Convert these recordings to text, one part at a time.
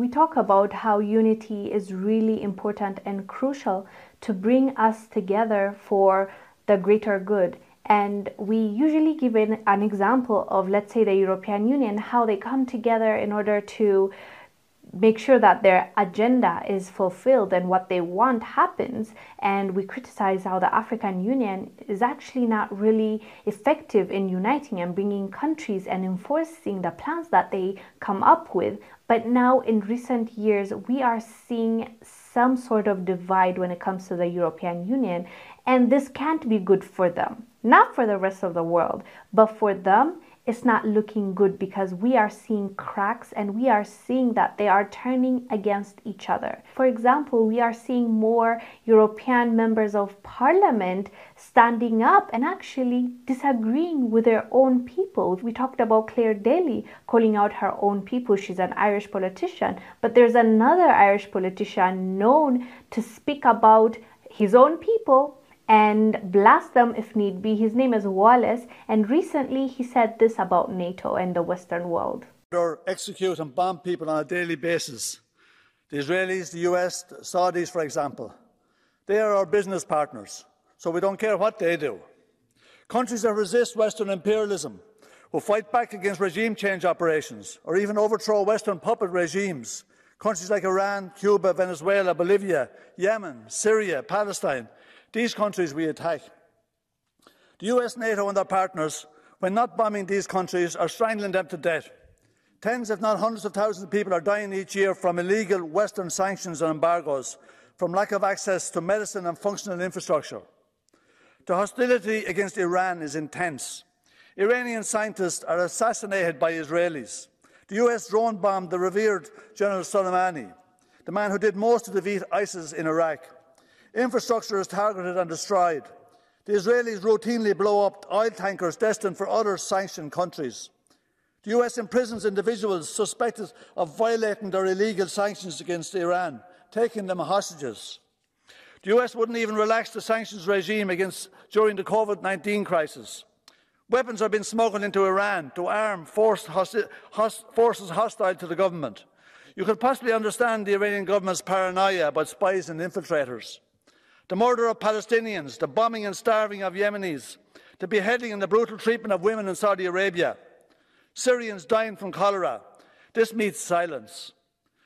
we talk about how unity is really important and crucial to bring us together for the greater good. And we usually give an, an example of, let's say, the European Union, how they come together in order to make sure that their agenda is fulfilled and what they want happens. And we criticize how the African Union is actually not really effective in uniting and bringing countries and enforcing the plans that they come up with. But now, in recent years, we are seeing some sort of divide when it comes to the European Union. And this can't be good for them, not for the rest of the world, but for them it's not looking good because we are seeing cracks and we are seeing that they are turning against each other. For example, we are seeing more European members of parliament standing up and actually disagreeing with their own people. We talked about Clare Daly calling out her own people. She's an Irish politician, but there's another Irish politician known to speak about his own people and blast them if need be. His name is Wallace, and recently he said this about NATO and the Western world. Or execute and bomb people on a daily basis. The Israelis, the US, the Saudis, for example. They are our business partners, so we don't care what they do. Countries that resist Western imperialism, who fight back against regime change operations, or even overthrow Western puppet regimes. Countries like Iran, Cuba, Venezuela, Bolivia, Yemen, Syria, Palestine, these countries we attack. The US, NATO, and their partners, when not bombing these countries, are strangling them to death. Tens, if not hundreds of thousands of people are dying each year from illegal Western sanctions and embargoes, from lack of access to medicine and functional infrastructure. The hostility against Iran is intense. Iranian scientists are assassinated by Israelis. The US drone bombed the revered General Soleimani, the man who did most to defeat ISIS in Iraq. Infrastructure is targeted and destroyed. The Israelis routinely blow up oil tankers destined for other sanctioned countries. The US imprisons individuals suspected of violating their illegal sanctions against Iran, taking them hostages. The US wouldn't even relax the sanctions regime against, during the COVID 19 crisis. Weapons are being smuggled into Iran to arm hosti host forces hostile to the government. You could possibly understand the Iranian government's paranoia about spies and infiltrators the murder of Palestinians, the bombing and starving of Yemenis, the beheading and the brutal treatment of women in Saudi Arabia, Syrians dying from cholera. This meets silence.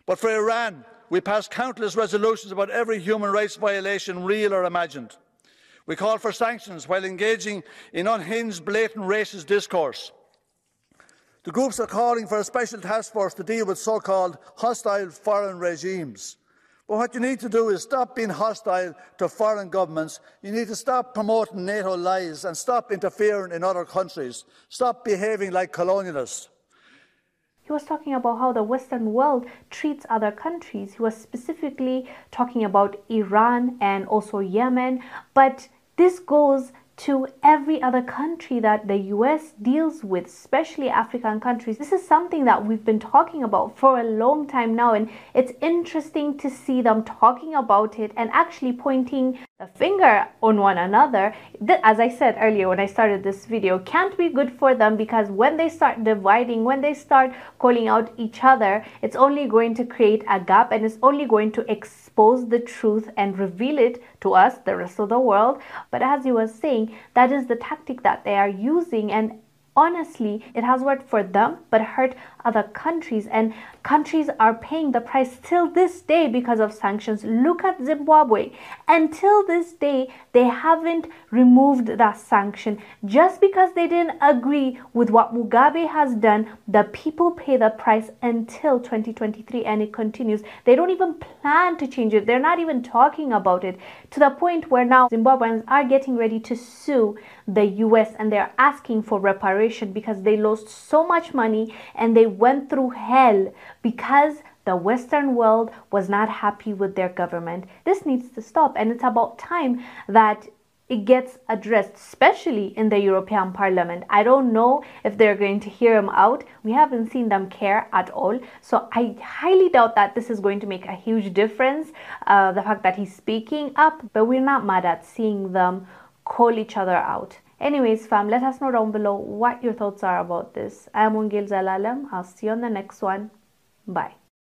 But for Iran, we passed countless resolutions about every human rights violation, real or imagined. We call for sanctions while engaging in unhinged, blatant racist discourse. The groups are calling for a special task force to deal with so called hostile foreign regimes. But what you need to do is stop being hostile to foreign governments. You need to stop promoting NATO lies and stop interfering in other countries. Stop behaving like colonialists. He was talking about how the Western world treats other countries. He was specifically talking about Iran and also Yemen. But this goes to every other country that the US deals with, especially African countries. This is something that we've been talking about for a long time now, and it's interesting to see them talking about it and actually pointing finger on one another. As I said earlier when I started this video, can't be good for them because when they start dividing, when they start calling out each other, it's only going to create a gap and it's only going to expose the truth and reveal it to us, the rest of the world. But as you were saying, that is the tactic that they are using and honestly, it has worked for them but hurt other countries, and countries are paying the price till this day because of sanctions. Look at Zimbabwe. Until this day, they haven't removed that sanction just because they didn't agree with what Mugabe has done. The people pay the price until 2023, and it continues. They don't even plan to change it, they're not even talking about it to the point where now Zimbabweans are getting ready to sue the US and they're asking for because they lost so much money and they went through hell because the Western world was not happy with their government. This needs to stop, and it's about time that it gets addressed, especially in the European Parliament. I don't know if they're going to hear him out. We haven't seen them care at all. So I highly doubt that this is going to make a huge difference, uh, the fact that he's speaking up, but we're not mad at seeing them call each other out. Anyways, fam, let us know down below what your thoughts are about this. I am Wongel Zelalem. I'll see you on the next one. Bye.